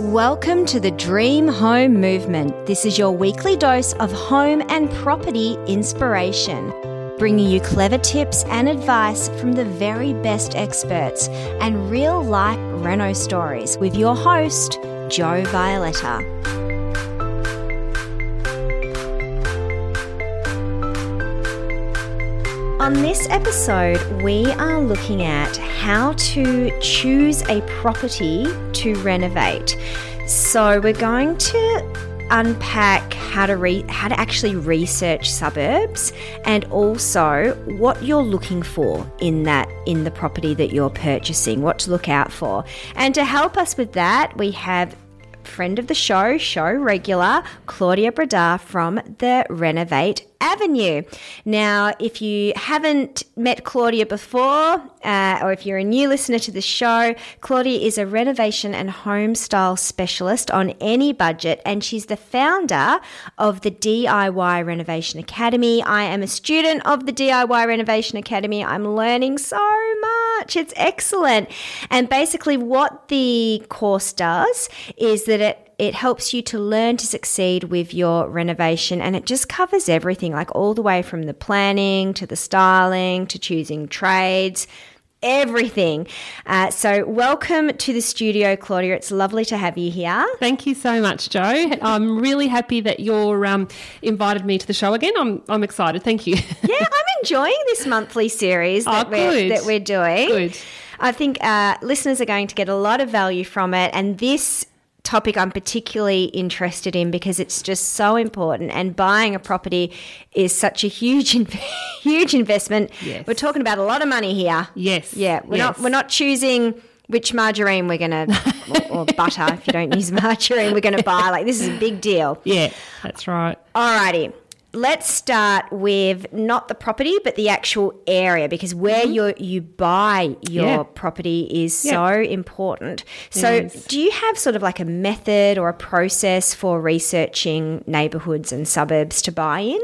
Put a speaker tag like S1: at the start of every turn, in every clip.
S1: Welcome to the Dream Home Movement. This is your weekly dose of home and property inspiration, bringing you clever tips and advice from the very best experts and real life Reno stories with your host, Jo Violeta. On this episode, we are looking at how to choose a property to renovate. So, we're going to unpack how to re- how to actually research suburbs and also what you're looking for in that in the property that you're purchasing, what to look out for. And to help us with that, we have friend of the show, show regular, Claudia Brdar from the Renovate Avenue. Now, if you haven't met Claudia before, uh, or if you're a new listener to the show, Claudia is a renovation and home style specialist on any budget, and she's the founder of the DIY Renovation Academy. I am a student of the DIY Renovation Academy. I'm learning so much. It's excellent. And basically, what the course does is that it it helps you to learn to succeed with your renovation and it just covers everything, like all the way from the planning to the styling to choosing trades everything. Uh, so, welcome to the studio, Claudia. It's lovely to have you here.
S2: Thank you so much, Jo. I'm really happy that you're um, invited me to the show again. I'm, I'm excited. Thank you.
S1: yeah, I'm enjoying this monthly series that, oh, we're, that we're doing.
S2: Good.
S1: I think uh, listeners are going to get a lot of value from it, and this topic I'm particularly interested in because it's just so important. And buying a property is such a huge, huge investment.
S2: Yes.
S1: We're talking about a lot of money here.
S2: Yes.
S1: Yeah. We're
S2: yes.
S1: not. We're not choosing which margarine we're going to, or, or, butter if you don't use margarine, we're going to buy. Like this is a big deal.
S2: Yeah, that's right.
S1: Alrighty let's start with not the property but the actual area because where mm-hmm. you you buy your yeah. property is yeah. so important. So yes. do you have sort of like a method or a process for researching neighborhoods and suburbs to buy in?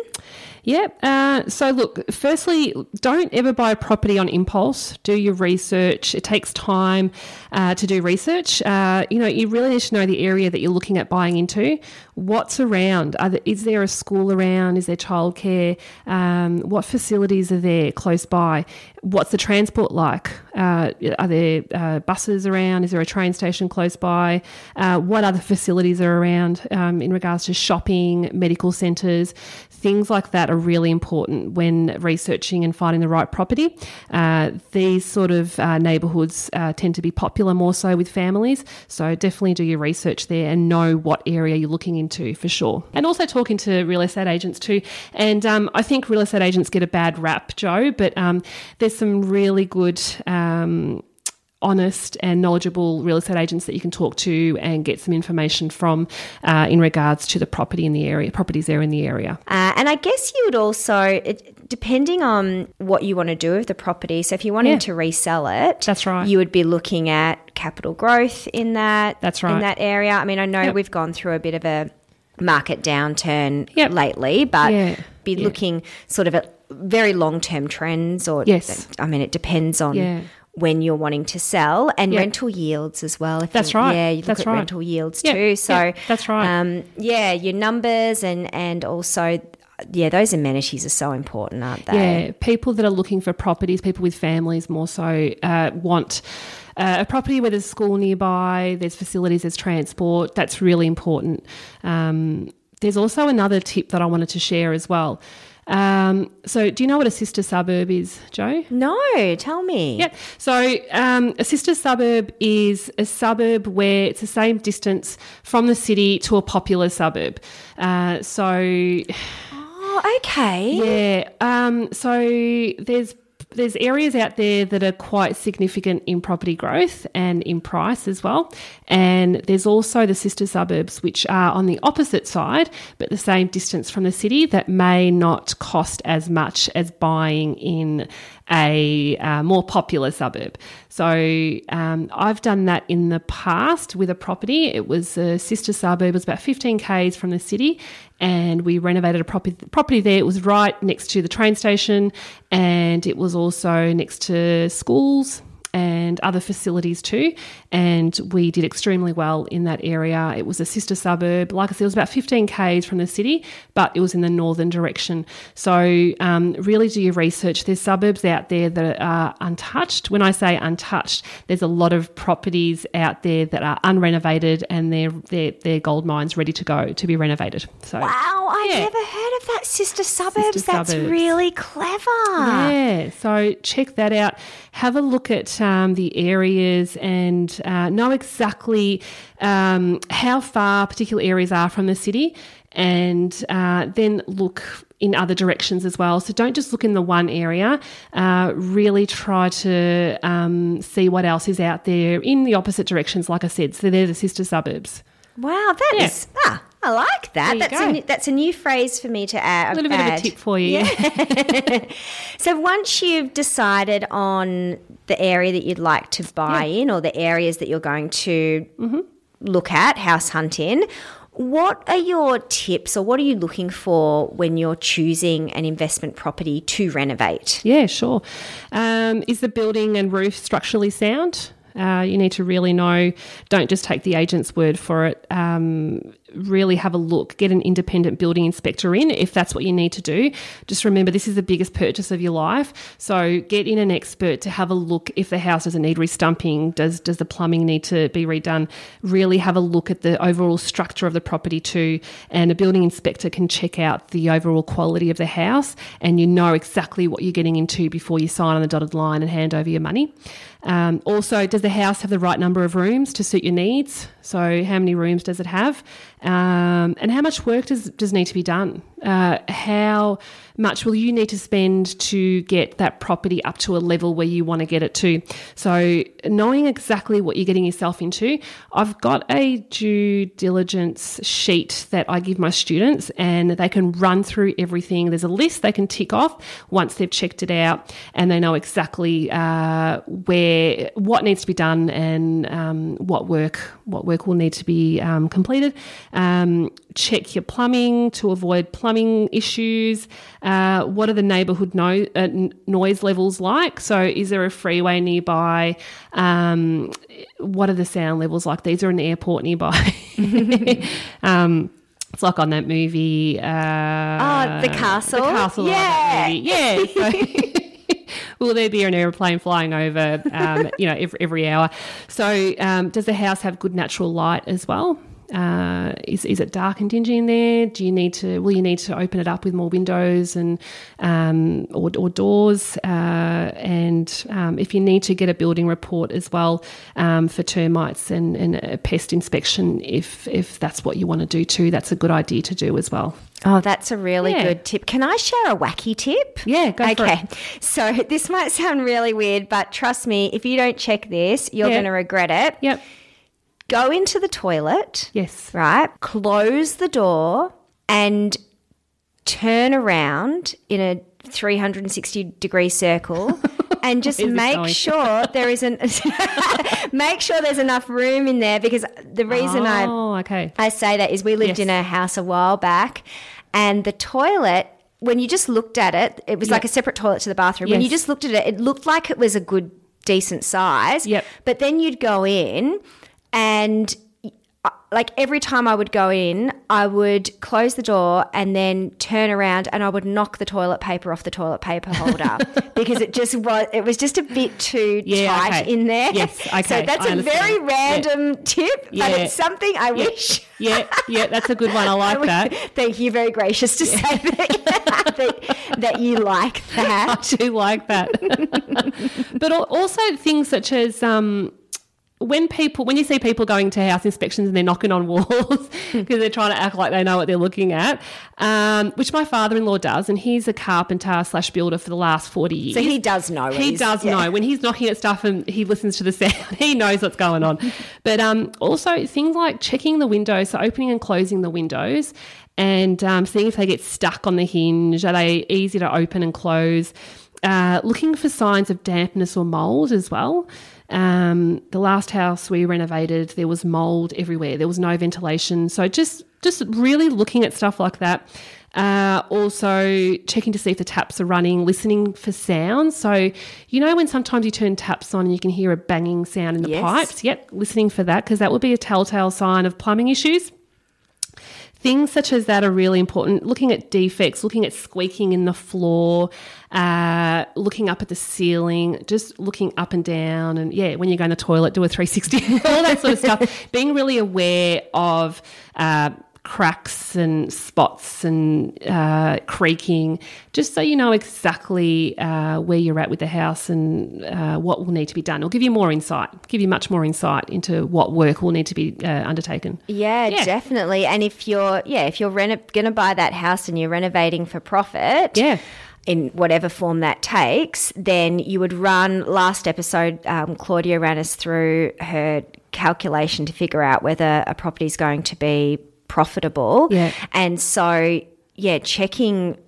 S2: Yeah. Uh, so, look, firstly, don't ever buy a property on impulse. Do your research. It takes time uh, to do research. Uh, you know, you really need to know the area that you're looking at buying into. What's around? There, is there a school around? Is there childcare? Um, what facilities are there close by? What's the transport like? Uh, are there uh, buses around? Is there a train station close by? Uh, what other facilities are around um, in regards to shopping, medical centres? Things like that are really important when researching and finding the right property. Uh, these sort of uh, neighbourhoods uh, tend to be popular more so with families, so definitely do your research there and know what area you're looking into for sure. And also talking to real estate agents too. And um, I think real estate agents get a bad rap, Jo, but um, there's some really good. Um, honest and knowledgeable real estate agents that you can talk to and get some information from uh, in regards to the property in the area, properties there in the area.
S1: Uh, and I guess you would also, it, depending on what you want to do with the property, so if you wanted yeah. to resell it,
S2: that's right.
S1: You would be looking at capital growth in that.
S2: That's right.
S1: In that area. I mean, I know yep. we've gone through a bit of a market downturn
S2: yep.
S1: lately, but
S2: yeah.
S1: be
S2: yeah.
S1: looking sort of at very long term trends or
S2: yes.
S1: I mean it depends on
S2: yeah
S1: when you're wanting to sell and yep. rental yields as well.
S2: If that's you, right.
S1: Yeah, you look
S2: that's
S1: at
S2: right.
S1: rental yields
S2: yep.
S1: too. So
S2: that's right. Um,
S1: yeah, your numbers and and also yeah, those amenities are so important, aren't they?
S2: Yeah, people that are looking for properties, people with families more so uh, want. Uh, a property where there's a school nearby, there's facilities, there's transport. That's really important. Um, there's also another tip that I wanted to share as well. Um, so, do you know what a sister suburb is, Jo?
S1: No, tell me.
S2: Yeah. So, um, a sister suburb is a suburb where it's the same distance from the city to a popular suburb. Uh, so.
S1: Oh, okay.
S2: Yeah. Um, so there's there's areas out there that are quite significant in property growth and in price as well. And there's also the sister suburbs, which are on the opposite side, but the same distance from the city, that may not cost as much as buying in a uh, more popular suburb. So um, I've done that in the past with a property. It was a sister suburb, it was about 15 k's from the city, and we renovated a property, property there. It was right next to the train station, and it was also next to schools and other facilities too. And we did extremely well in that area. It was a sister suburb. Like I said, it was about 15 k's from the city, but it was in the northern direction. So um, really do your research. There's suburbs out there that are untouched. When I say untouched, there's a lot of properties out there that are unrenovated and they're they're, they're gold mines ready to go to be renovated. So
S1: Wow, I've
S2: Yeah.
S1: never heard of that sister suburbs.
S2: Sister
S1: That's
S2: suburbs.
S1: really clever.
S2: Yeah, so check that out. Have a look at um, the areas and uh, know exactly um, how far particular areas are from the city, and uh, then look in other directions as well. So don't just look in the one area. Uh, really try to um, see what else is out there in the opposite directions. Like I said, so they're the sister suburbs.
S1: Wow, that
S2: Yeah.
S1: is ah, I like that. That's a
S2: go.
S1: that's a new phrase for me to add.
S2: A little bit of a tip for you. Yeah.
S1: So once you've decided on the area that you'd like to buy in or the areas that you're going to
S2: Mm-hmm.
S1: look at house hunt in, what are your tips or what are you looking for when you're choosing an investment property to renovate?
S2: Yeah, sure. Um, is the building and roof structurally sound? Uh, you need to really know. Don't just take the agent's word for it. Um, really have a look. Get an independent building inspector in if that's what you need to do. Just remember, this is the biggest purchase of your life. So get in an expert to have a look if the house doesn't need restumping. Does does the plumbing need to be redone? Really have a look at the overall structure of the property too. And a building inspector can check out the overall quality of the house, and you know exactly what you're getting into before you sign on the dotted line and hand over your money. Um, also, does the house have the right number of rooms to suit your needs? So, how many rooms does it have? Um, and how much work does, does need to be done? Uh, how much will you need to spend to get that property up to a level where you want to get it to? So, knowing exactly what you're getting yourself into, I've got a due diligence sheet that I give my students, and they can run through everything. There's a list they can tick off once they've checked it out, and they know exactly uh, where what needs to be done and um, what work what work will need to be um, completed. Um, check your plumbing to avoid plumbing issues. Uh, what are the neighbourhood no, uh, noise levels like? So, is there a freeway nearby? Um, what are the sound levels like? These are an airport nearby. um, it's like on that movie. Uh,
S1: Oh, The Castle?
S2: The castle.
S1: Yeah.
S2: Yeah. Yeah. So, will there be an aeroplane flying over? Um, you know, every, every hour. So, um, does the house have good natural light as well? Uh, is is it dark and dingy in there? Do you need to? Will you need to open it up with more windows and um, or, or doors? Uh, and um, if you need to get a building report as well um, for termites and, and a pest inspection, if if that's what you want to do too, that's a good idea to do as well.
S1: Oh, that's a really
S2: Yeah.
S1: good tip. Can I share a wacky tip?
S2: Yeah, go for
S1: okay. So this might sound really weird, but trust me, if you don't check this, you're
S2: Yeah.
S1: going to regret it.
S2: Yep.
S1: Go into the toilet,
S2: Yes.
S1: right? Close the door and turn around in a 360 degree circle and just make sure there isn't make sure there's enough room in there because the reason I
S2: Oh, okay.
S1: I say that is we lived
S2: Yes.
S1: in a house a while back, and the toilet. When you just looked at it, it was like a separate toilet to the bathroom. When you just looked at it, it looked like it was a good, decent size.
S2: Yep.
S1: But then you'd go in, and uh, like every time I would go in, I would close the door and then turn around and I would knock the toilet paper off the toilet paper holder because it just was it was just a bit too
S2: Yeah,
S1: tight
S2: okay.
S1: in there.
S2: Yes,
S1: So that's
S2: I
S1: a very
S2: understand. Yeah.
S1: random tip, but
S2: Yeah.
S1: it's something I wish
S2: Yeah, yeah, that's a good one. I like that.
S1: Thank you. Very gracious to say that, that, that you like that.
S2: I do like that. but also things such as um, when people, when you see people going to house inspections and they're knocking on walls because they're trying to act like they know what they're looking at, um, which my father-in-law does, and he's a carpenter slash builder for the last forty years.
S1: So he does know.
S2: He does
S1: yeah.
S2: know when he's knocking at stuff and he listens to the sound. He knows what's going on. But um, also things like checking the windows, so opening and closing the windows, and um, seeing if they get stuck on the hinge. Are they easy to open and close? Uh, looking for signs of dampness or mold as well. Um, the last house we renovated, there was mold everywhere. There was no ventilation. So just just really looking at stuff like that. Uh, also, checking to see if the taps are running, listening for sounds. So, you know, when sometimes you turn taps on and you can hear a banging sound in the
S1: Yes.
S2: pipes? Yep, listening for that because that would be a telltale sign of plumbing issues. Things such as that are really important. Looking at defects, looking at squeaking in the floor, uh, looking up at the ceiling, just looking up and down. And yeah, when you go in the toilet, do a 360, all that sort of stuff. Being really aware of uh, cracks and spots and uh, creaking, just so you know exactly uh, where you're at with the house and uh, what will need to be done. It'll give you more insight, give you much more insight into what work will need to be uh, undertaken.
S1: Yeah,
S2: Yeah.
S1: definitely. And if you're, yeah, if you're reno- going to buy that house and you're renovating for profit,
S2: Yeah.
S1: in whatever form that takes, then you would run. Last episode, um, Claudia ran us through her calculation to figure out whether a property is going to be profitable.
S2: Yeah.
S1: And so, yeah, checking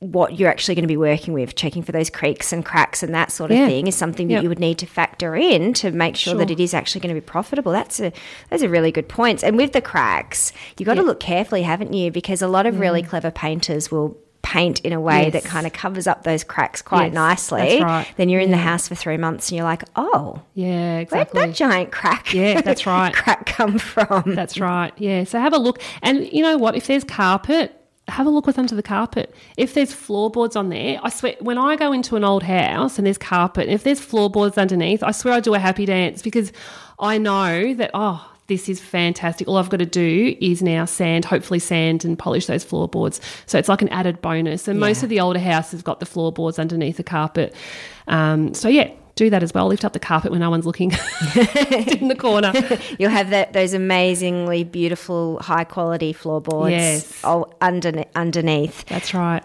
S1: what you're actually going to be working with, checking for those creaks and cracks and that sort of
S2: Yeah.
S1: thing is something that
S2: Yep.
S1: you would need to factor in to make sure, that it is actually going to be profitable. That's a those are really good points. And with the cracks, you've got to look carefully, haven't you? Because a lot of really mm. clever painters will paint in a way that kind of covers up those cracks quite
S2: Yes,
S1: nicely.
S2: that's right.
S1: Then you're in the house for three months and you're like, oh,
S2: Yeah,
S1: where'd
S2: exactly.
S1: that giant crack?
S2: Yeah, that's right.
S1: crack come from?
S2: That's right. Yeah. So have a look. And you know what? If there's carpet, have a look what's under the carpet. If there's floorboards on there, I swear, when I go into an old house and there's carpet, if there's floorboards underneath, I swear I do a happy dance because I know that, oh, this is fantastic. All I've got to do is now sand, hopefully sand and polish those floorboards. So it's like an added bonus. And most of the older houses got the floorboards underneath the carpet. Um, so yeah, do that as well. Lift up the carpet when no one's looking in the corner.
S1: You'll have that those amazingly beautiful, high quality floorboards
S2: Yes.
S1: underne- underneath.
S2: That's right.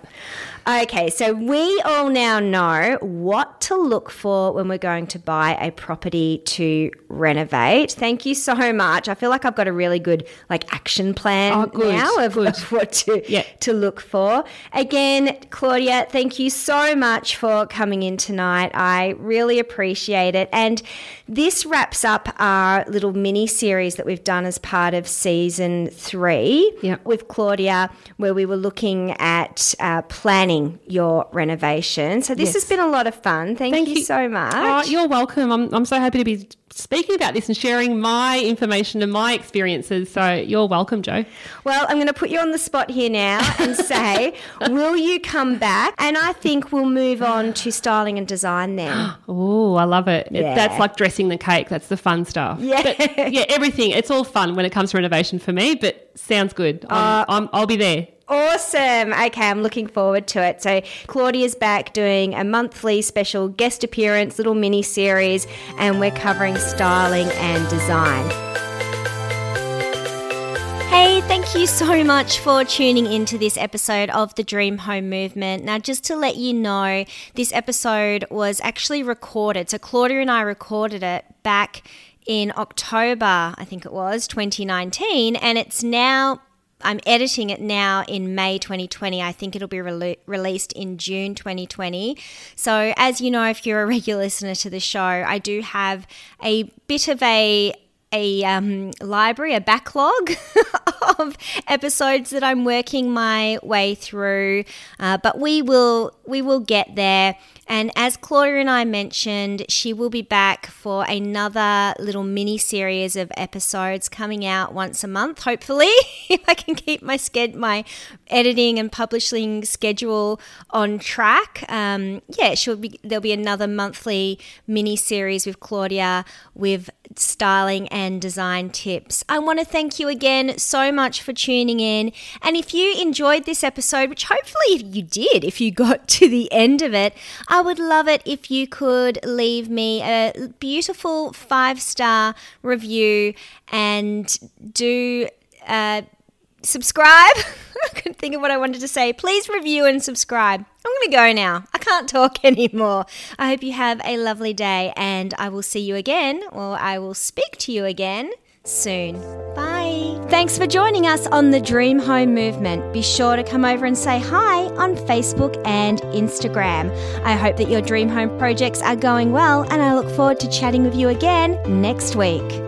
S1: Okay, so we all now know what to look for when we're going to buy a property to renovate. Thank you so much. I feel like I've got a really good like action plan
S2: Oh, good,
S1: now of, of what to
S2: Yeah.
S1: to look for. Again, Claudia, thank you so much for coming in tonight. I really appreciate it. And this wraps up our little mini series that we've done as part of season three
S2: Yep.
S1: with Claudia, where we were looking at uh, planning your renovation. So this
S2: Yes.
S1: has been a lot of fun. Thank,
S2: Thank
S1: you,
S2: you.
S1: so oh, much.
S2: Oh, you're welcome. I'm, I'm so happy to be speaking about this and sharing my information and my experiences. So you're welcome, Jo.
S1: Well, I'm going to put you on the spot here now and say, will you come back? And I think we'll move on to styling and design then.
S2: Oh, I love it. It-
S1: Yeah.
S2: That's like dressing the cake. That's the fun stuff.
S1: Yeah.
S2: But, yeah, everything. It's all fun when it comes to renovation for me, but sounds good. I'm, uh, I'm, I'll be there.
S1: Awesome. Okay, I'm looking forward to it. So, Claudia's back doing a monthly special guest appearance, little mini series, and we're covering styling and design. Hey, thank you so much for tuning into this episode of the Dream Home Movement. Now, just to let you know, this episode was actually recorded. So, Claudia and I recorded it back in October, I think it was, 2019, and it's now. I'm editing it now in May 2020. I think it'll be rele- released in June 2020. So, as you know, if you're a regular listener to the show, I do have a bit of a a um, library, a backlog of episodes that I'm working my way through. Uh, but we will we will get there. And as Claudia and I mentioned, she will be back for another little mini series of episodes coming out once a month, hopefully, if I can keep my sched- my editing and publishing schedule on track. Um, yeah, she'll be there'll be another monthly mini series with Claudia with styling and design tips. I want to thank you again so much for tuning in. And if you enjoyed this episode, which hopefully you did if you got to the end of it, I would love it if you could leave me a beautiful five star review and do. Uh, subscribe. I couldn't think of what I wanted to say. Please review and subscribe. I'm going to go now. I can't talk anymore. I hope you have a lovely day and I will see you again, or I will speak to you again soon. Bye. Thanks for joining us on the Dream Home Movement. Be sure to come over and say hi on Facebook and Instagram. I hope that your dream home projects are going well, and I look forward to chatting with you again next week.